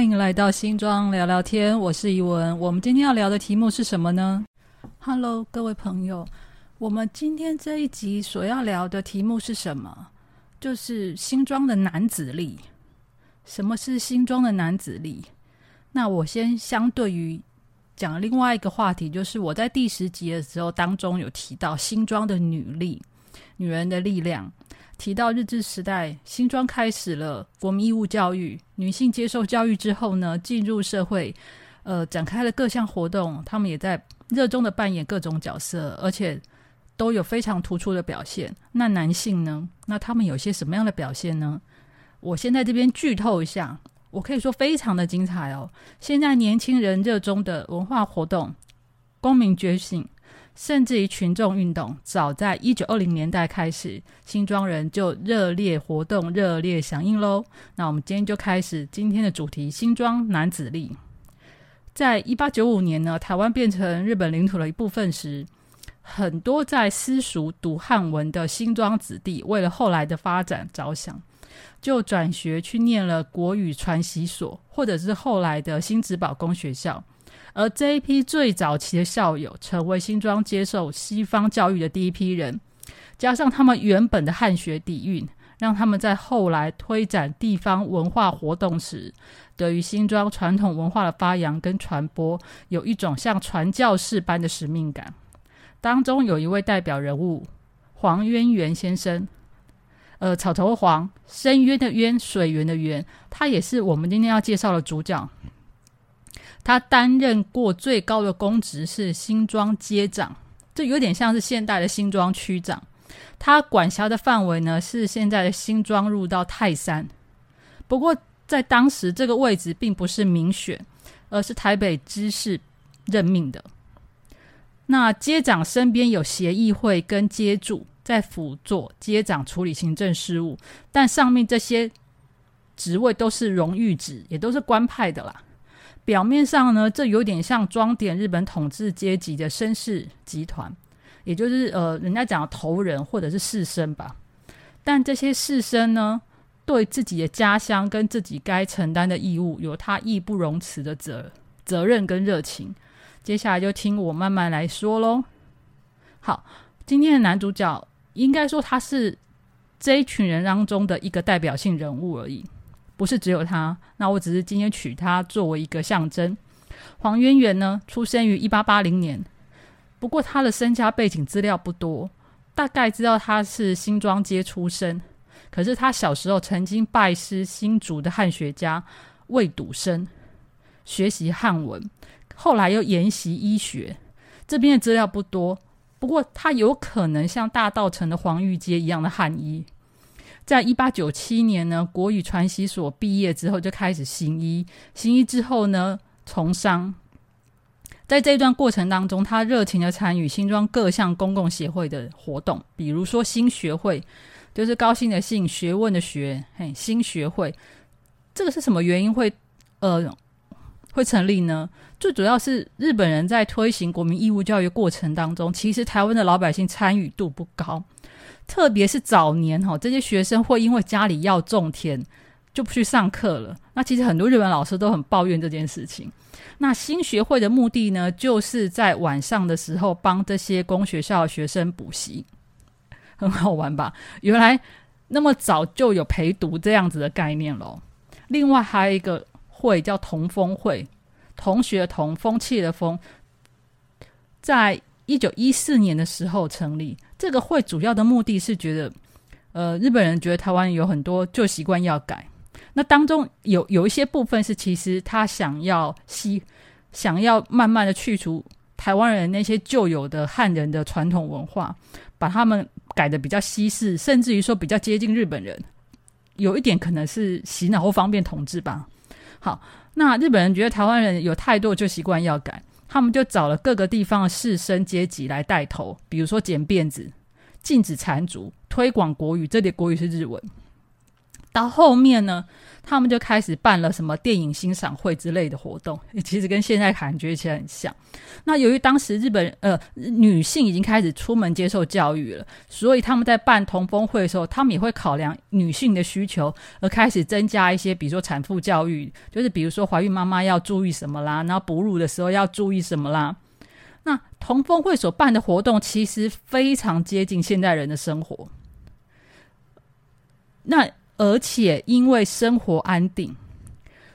欢迎来到新庄聊聊天，我是怡文。我们今天要聊的题目是什么呢？Hello，各位朋友，我们今天这一集所要聊的题目是什么？就是新庄的男子力。什么是新庄的男子力？那我先相对于讲另外一个话题，就是我在第十集的时候当中有提到新庄的女力，女人的力量。提到日治时代，新庄开始了国民义务教育，女性接受教育之后呢，进入社会，呃，展开了各项活动，他们也在热衷的扮演各种角色，而且都有非常突出的表现。那男性呢？那他们有些什么样的表现呢？我先在这边剧透一下，我可以说非常的精彩哦。现在年轻人热衷的文化活动，公民觉醒。甚至于群众运动，早在一九二零年代开始，新庄人就热烈活动、热烈响应喽。那我们今天就开始今天的主题：新庄男子力。在一八九五年呢，台湾变成日本领土的一部分时，很多在私塾读汉文的新庄子弟，为了后来的发展着想，就转学去念了国语传习所，或者是后来的新子宝公学校。而这一批最早期的校友，成为新庄接受西方教育的第一批人，加上他们原本的汉学底蕴，让他们在后来推展地方文化活动时，对于新庄传统文化的发扬跟传播，有一种像传教士般的使命感。当中有一位代表人物黄渊源先生，呃，草头黄，深渊的渊，水源的源，他也是我们今天要介绍的主角。他担任过最高的公职是新庄街长，这有点像是现代的新庄区长。他管辖的范围呢是现在的新庄入到泰山。不过在当时这个位置并不是民选，而是台北知事任命的。那街长身边有协议会跟街主在辅佐街长处理行政事务，但上面这些职位都是荣誉职，也都是官派的啦。表面上呢，这有点像装点日本统治阶级的绅士集团，也就是呃，人家讲的头人或者是士绅吧。但这些士绅呢，对自己的家乡跟自己该承担的义务，有他义不容辞的责责任跟热情。接下来就听我慢慢来说喽。好，今天的男主角应该说他是这一群人当中的一个代表性人物而已。不是只有他，那我只是今天取他作为一个象征。黄渊源呢，出生于一八八零年，不过他的身家背景资料不多，大概知道他是新庄街出身。可是他小时候曾经拜师新竹的汉学家魏笃生，学习汉文，后来又研习医学。这边的资料不多，不过他有可能像大道城的黄玉阶一样的汉医。在一八九七年呢，国语传习所毕业之后，就开始行医。行医之后呢，从商。在这一段过程当中，他热情的参与新庄各项公共协会的活动，比如说新学会，就是高兴的兴，学问的学，嘿，新学会。这个是什么原因会呃会成立呢？最主要是日本人在推行国民义务教育过程当中，其实台湾的老百姓参与度不高。特别是早年哈，这些学生会因为家里要种田，就不去上课了。那其实很多日本老师都很抱怨这件事情。那新学会的目的呢，就是在晚上的时候帮这些公学校的学生补习，很好玩吧？原来那么早就有陪读这样子的概念喽。另外还有一个会叫同风会，同学同风气的风，在一九一四年的时候成立。这个会主要的目的是觉得，呃，日本人觉得台湾有很多旧习惯要改。那当中有有一些部分是其实他想要西想要慢慢的去除台湾人那些旧有的汉人的传统文化，把他们改的比较西式，甚至于说比较接近日本人。有一点可能是洗脑或方便统治吧。好，那日本人觉得台湾人有太多旧习惯要改。他们就找了各个地方的士绅阶级来带头，比如说剪辫子、禁止缠足、推广国语，这里国语是日文。到后面呢，他们就开始办了什么电影欣赏会之类的活动，其实跟现在感觉起来很像。那由于当时日本呃女性已经开始出门接受教育了，所以他们在办同风会的时候，他们也会考量女性的需求，而开始增加一些，比如说产妇教育，就是比如说怀孕妈妈要注意什么啦，然后哺乳的时候要注意什么啦。那同风会所办的活动其实非常接近现代人的生活。那而且因为生活安定。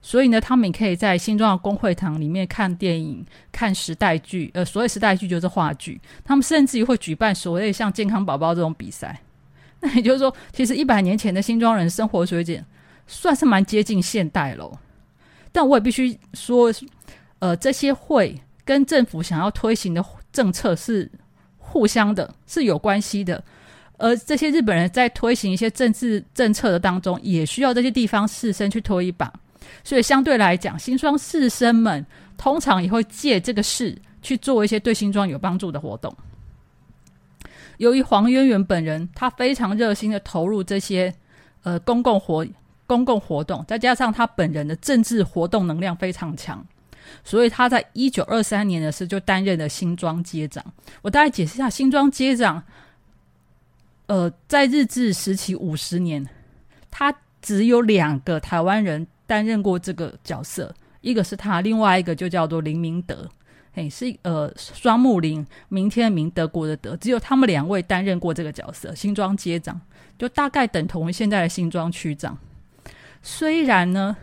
所以呢，他们也可以在新庄的公会堂里面看电影、看时代剧。呃，所谓时代剧就是话剧。他们甚至于会举办所谓像健康宝宝这种比赛。那也就是说，其实一百年前的新庄人生活水准算是蛮接近现代喽。但我也必须说，呃，这些会跟政府想要推行的政策是互相的，是有关系的。而这些日本人在推行一些政治政策的当中，也需要这些地方士绅去推一把。所以相对来讲，新庄士绅们通常也会借这个事去做一些对新庄有帮助的活动。由于黄渊源本人他非常热心的投入这些呃公共活公共活动，再加上他本人的政治活动能量非常强，所以他在一九二三年的时候就担任了新庄街长。我大概解释一下，新庄街长，呃，在日治时期五十年，他只有两个台湾人。担任过这个角色，一个是他，另外一个就叫做林明德，嘿，是呃双木林，明天明，德国的德，只有他们两位担任过这个角色。新庄街长就大概等同于现在的新庄区长。虽然呢，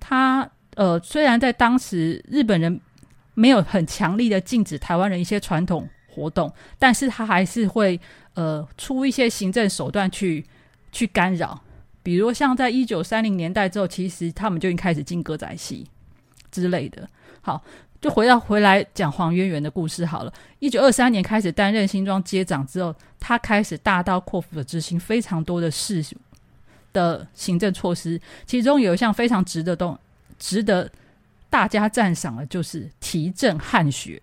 他呃虽然在当时日本人没有很强力的禁止台湾人一些传统活动，但是他还是会呃出一些行政手段去去干扰。比如像在一九三零年代之后，其实他们就已经开始进歌仔戏之类的。好，就回到回来讲黄渊源的故事好了。一九二三年开始担任新庄街长之后，他开始大刀阔斧的执行非常多的事的行政措施，其中有一项非常值得动、值得大家赞赏的，就是提振汉学。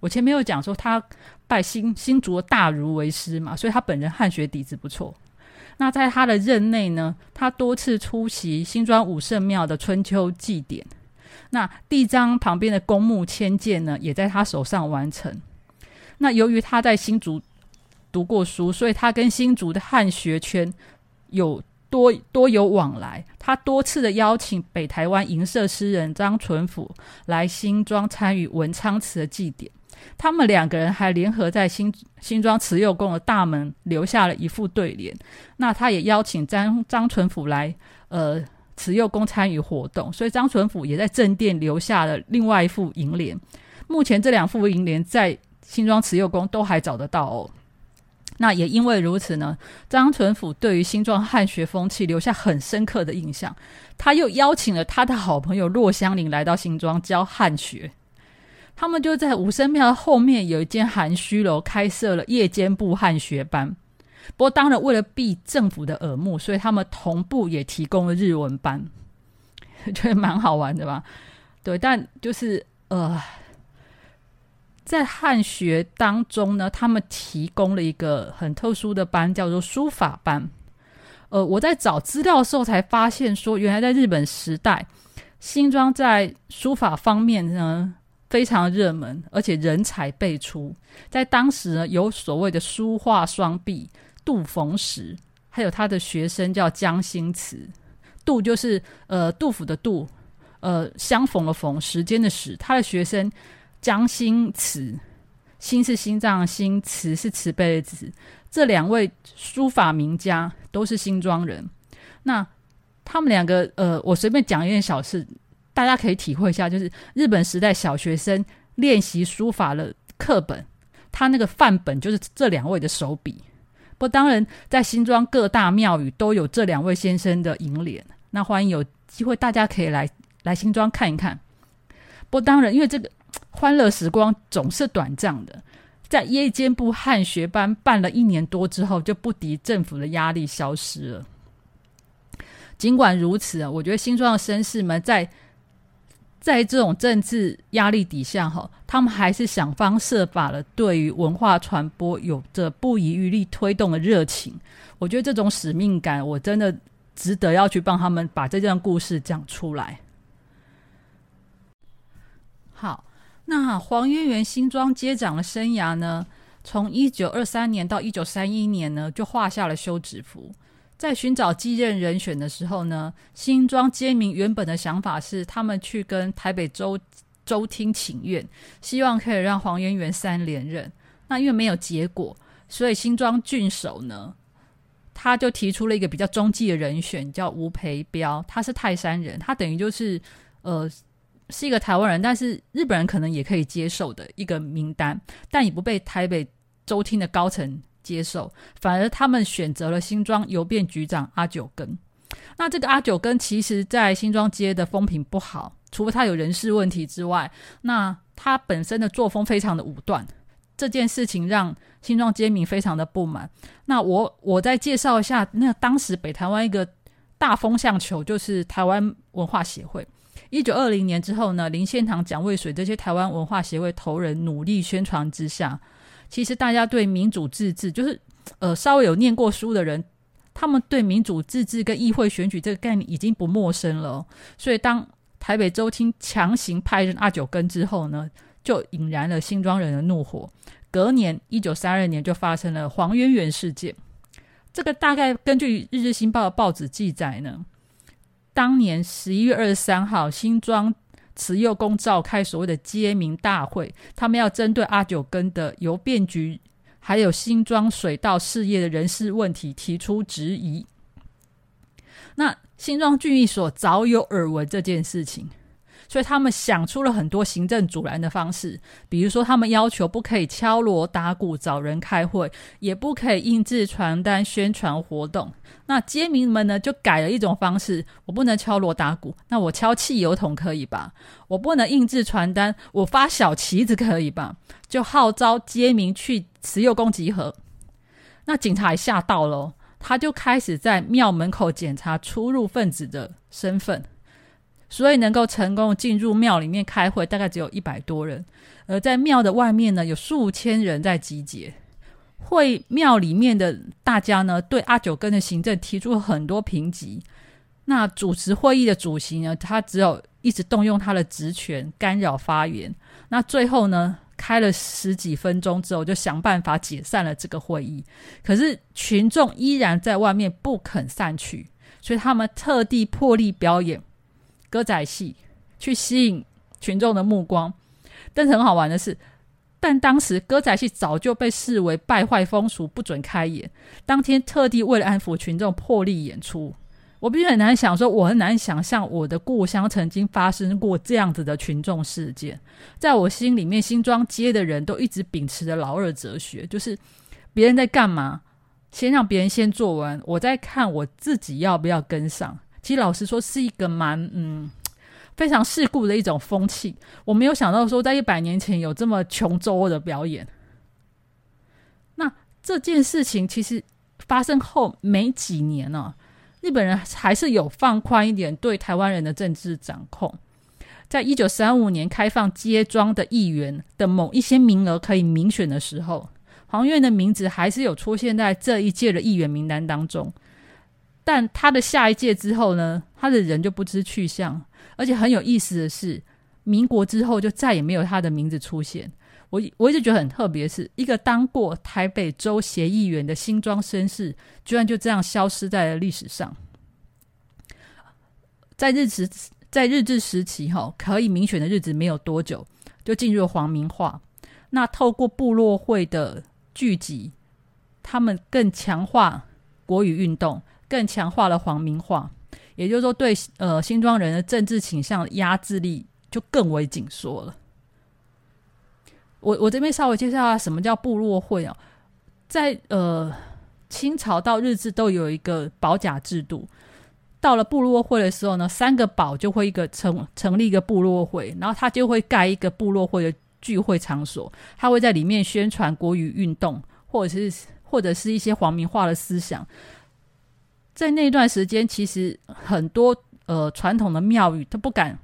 我前面有讲说他拜新新竹的大儒为师嘛，所以他本人汉学底子不错。那在他的任内呢，他多次出席新庄武圣庙的春秋祭典。那地章旁边的公墓迁建呢，也在他手上完成。那由于他在新竹读过书，所以他跟新竹的汉学圈有多多有往来。他多次的邀请北台湾银社诗人张纯甫来新庄参与文昌祠的祭典。他们两个人还联合在新新庄慈幼宫的大门留下了一副对联。那他也邀请张张纯甫来呃慈幼宫参与活动，所以张纯甫也在正殿留下了另外一副楹联。目前这两副楹联在新庄慈幼宫都还找得到哦。那也因为如此呢，张纯甫对于新庄汉学风气留下很深刻的印象。他又邀请了他的好朋友骆香林来到新庄教汉学。他们就在武生庙后面有一间寒虚楼开设了夜间部汉学班，不过当然为了避政府的耳目，所以他们同步也提供了日文班，觉得蛮好玩的吧？对，但就是呃，在汉学当中呢，他们提供了一个很特殊的班，叫做书法班。呃，我在找资料的时候才发现，说原来在日本时代，新庄在书法方面呢。非常热门，而且人才辈出。在当时呢，有所谓的书画双璧杜逢时，还有他的学生叫江心慈。杜就是呃杜甫的杜，呃相逢的逢，时间的时。他的学生江心慈，心是心脏心，慈是慈悲的慈。这两位书法名家都是新庄人。那他们两个，呃，我随便讲一件小事。大家可以体会一下，就是日本时代小学生练习书法的课本，他那个范本就是这两位的手笔。不，当然在新庄各大庙宇都有这两位先生的楹联。那欢迎有机会大家可以来来新庄看一看。不，当然因为这个欢乐时光总是短暂的，在夜间部汉学班办了一年多之后，就不敌政府的压力消失了。尽管如此啊，我觉得新庄的绅士们在在这种政治压力底下，哈，他们还是想方设法的，对于文化传播有着不遗余力推动的热情。我觉得这种使命感，我真的值得要去帮他们把这段故事讲出来。好，那黄渊源新庄接掌的生涯呢，从一九二三年到一九三一年呢，就画下了休止符。在寻找继任人选的时候呢，新庄街民原本的想法是，他们去跟台北州州厅请愿，希望可以让黄渊源三连任。那因为没有结果，所以新庄郡守呢，他就提出了一个比较中继的人选，叫吴培彪，他是泰山人，他等于就是呃是一个台湾人，但是日本人可能也可以接受的一个名单，但也不被台北州厅的高层。接受，反而他们选择了新庄邮便局长阿九根。那这个阿九根，其实在新庄街的风评不好，除了他有人事问题之外，那他本身的作风非常的武断。这件事情让新庄街民非常的不满。那我我再介绍一下，那当时北台湾一个大风向球，就是台湾文化协会。一九二零年之后呢，林献堂、蒋渭水这些台湾文化协会头人努力宣传之下。其实大家对民主自治，就是呃稍微有念过书的人，他们对民主自治跟议会选举这个概念已经不陌生了。所以当台北州厅强行派任阿九根之后呢，就引燃了新庄人的怒火。隔年一九三二年就发生了黄渊源事件。这个大概根据《日日新报》的报纸记载呢，当年十一月二十三号，新庄。慈幼宫召开所谓的街民大会，他们要针对阿九根的邮便局还有新庄水稻事业的人事问题提出质疑。那新庄聚义所早有耳闻这件事情。所以他们想出了很多行政阻拦的方式，比如说他们要求不可以敲锣打鼓找人开会，也不可以印制传单宣传活动。那街民们呢就改了一种方式：我不能敲锣打鼓，那我敲汽油桶可以吧？我不能印制传单，我发小旗子可以吧？就号召街民去慈幼宫集合。那警察也吓到了，他就开始在庙门口检查出入分子的身份。所以能够成功进入庙里面开会，大概只有一百多人。而在庙的外面呢，有数千人在集结。会庙里面的大家呢，对阿九根的行政提出了很多评级。那主持会议的主席呢，他只有一直动用他的职权干扰发言。那最后呢，开了十几分钟之后，就想办法解散了这个会议。可是群众依然在外面不肯散去，所以他们特地破例表演。歌仔戏去吸引群众的目光，但是很好玩的是，但当时歌仔戏早就被视为败坏风俗，不准开演。当天特地为了安抚群众，破例演出。我必须很难想说，我很难想象我的故乡曾经发生过这样子的群众事件。在我心里面，新庄街的人都一直秉持着老二哲学，就是别人在干嘛，先让别人先做完，我再看我自己要不要跟上。其实老实说，是一个蛮嗯非常世故的一种风气。我没有想到说，在一百年前有这么穷周的表演。那这件事情其实发生后没几年呢，日本人还是有放宽一点对台湾人的政治掌控。在一九三五年开放街庄的议员的某一些名额可以民选的时候，黄院的名字还是有出现在这一届的议员名单当中。但他的下一届之后呢，他的人就不知去向，而且很有意思的是，民国之后就再也没有他的名字出现。我我一直觉得很特别，是一个当过台北州协议员的新庄绅士，居然就这样消失在了历史上。在日治在日治时期，哈，可以民选的日子没有多久，就进入了皇民化。那透过部落会的聚集，他们更强化国语运动。更强化了皇民化，也就是说，对呃新庄人的政治倾向压制力就更为紧缩了。我我这边稍微介绍下什么叫部落会啊，在呃清朝到日治都有一个保甲制度，到了部落会的时候呢，三个保就会一个成成立一个部落会，然后他就会盖一个部落会的聚会场所，他会在里面宣传国语运动，或者是或者是一些皇民化的思想。在那段时间，其实很多呃传统的庙宇都不敢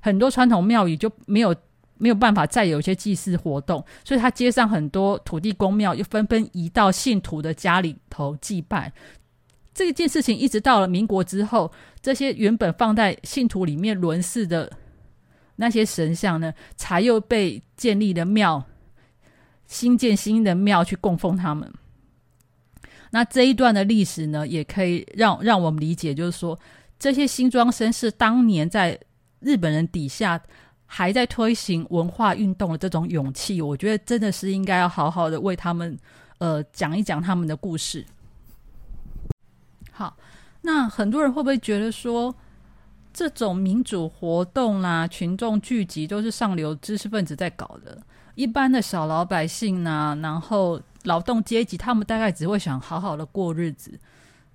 很多传统庙宇就没有没有办法再有一些祭祀活动，所以他街上很多土地公庙又纷纷移到信徒的家里头祭拜。这件事情一直到了民国之后，这些原本放在信徒里面轮祀的那些神像呢，才又被建立了庙，新建新的庙去供奉他们。那这一段的历史呢，也可以让让我们理解，就是说这些新庄绅士当年在日本人底下还在推行文化运动的这种勇气，我觉得真的是应该要好好的为他们呃讲一讲他们的故事。好，那很多人会不会觉得说，这种民主活动啦、群众聚集都是上流知识分子在搞的，一般的小老百姓呢，然后劳动阶级，他们大概只会想好好的过日子。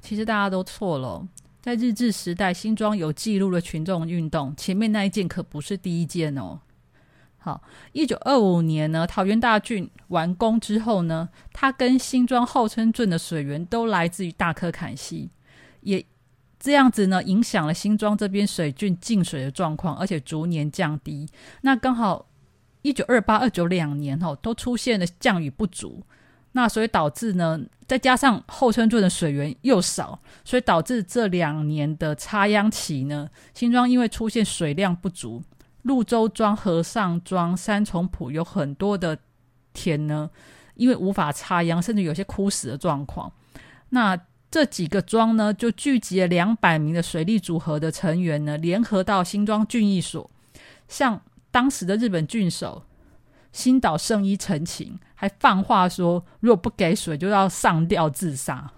其实大家都错了，在日治时代，新庄有记录的群众运动，前面那一件可不是第一件哦。好，一九二五年呢，桃园大郡完工之后呢，它跟新庄后村镇的水源都来自于大科坎溪，也这样子呢，影响了新庄这边水郡进水的状况，而且逐年降低。那刚好一九二八、二九两年哦，都出现了降雨不足，那所以导致呢，再加上后村镇的水源又少，所以导致这两年的插秧期呢，新庄因为出现水量不足。鹿洲庄、和尚庄、三重埔有很多的田呢，因为无法插秧，甚至有些枯死的状况。那这几个庄呢，就聚集了两百名的水利组合的成员呢，联合到新庄郡役所，向当时的日本郡守新岛圣一陈情，还放话说，如果不给水，就要上吊自杀。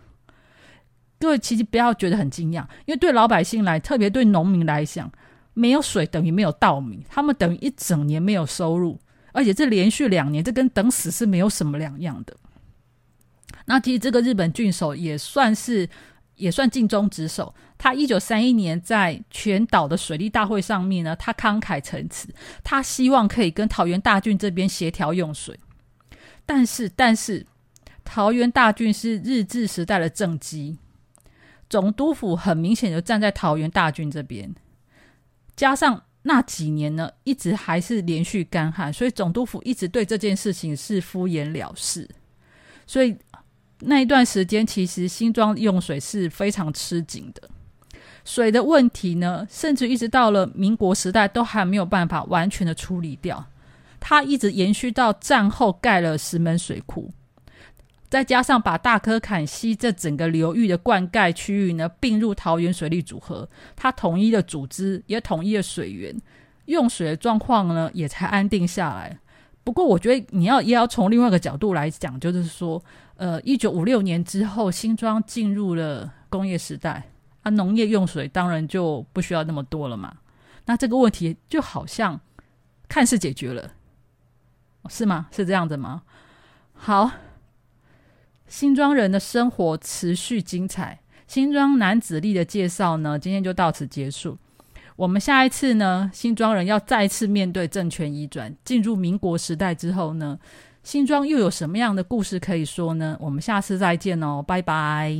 各位其实不要觉得很惊讶，因为对老百姓来，特别对农民来讲。没有水等于没有稻米，他们等于一整年没有收入，而且这连续两年，这跟等死是没有什么两样的。那其实这个日本郡守也算是也算尽忠职守，他一九三一年在全岛的水利大会上面呢，他慷慨陈词，他希望可以跟桃园大郡这边协调用水，但是但是桃园大郡是日治时代的政绩，总督府很明显就站在桃园大郡这边。加上那几年呢，一直还是连续干旱，所以总督府一直对这件事情是敷衍了事。所以那一段时间，其实新庄用水是非常吃紧的。水的问题呢，甚至一直到了民国时代，都还没有办法完全的处理掉。它一直延续到战后盖了石门水库。再加上把大科坎溪这整个流域的灌溉区域呢并入桃园水利组合，它统一了组织，也统一了水源，用水的状况呢也才安定下来。不过，我觉得你要也要从另外一个角度来讲，就是说，呃，一九五六年之后，新庄进入了工业时代，啊，农业用水当然就不需要那么多了嘛。那这个问题就好像看似解决了，是吗？是这样的吗？好。新庄人的生活持续精彩。新庄男子力的介绍呢，今天就到此结束。我们下一次呢，新庄人要再次面对政权移转，进入民国时代之后呢，新庄又有什么样的故事可以说呢？我们下次再见哦，拜拜。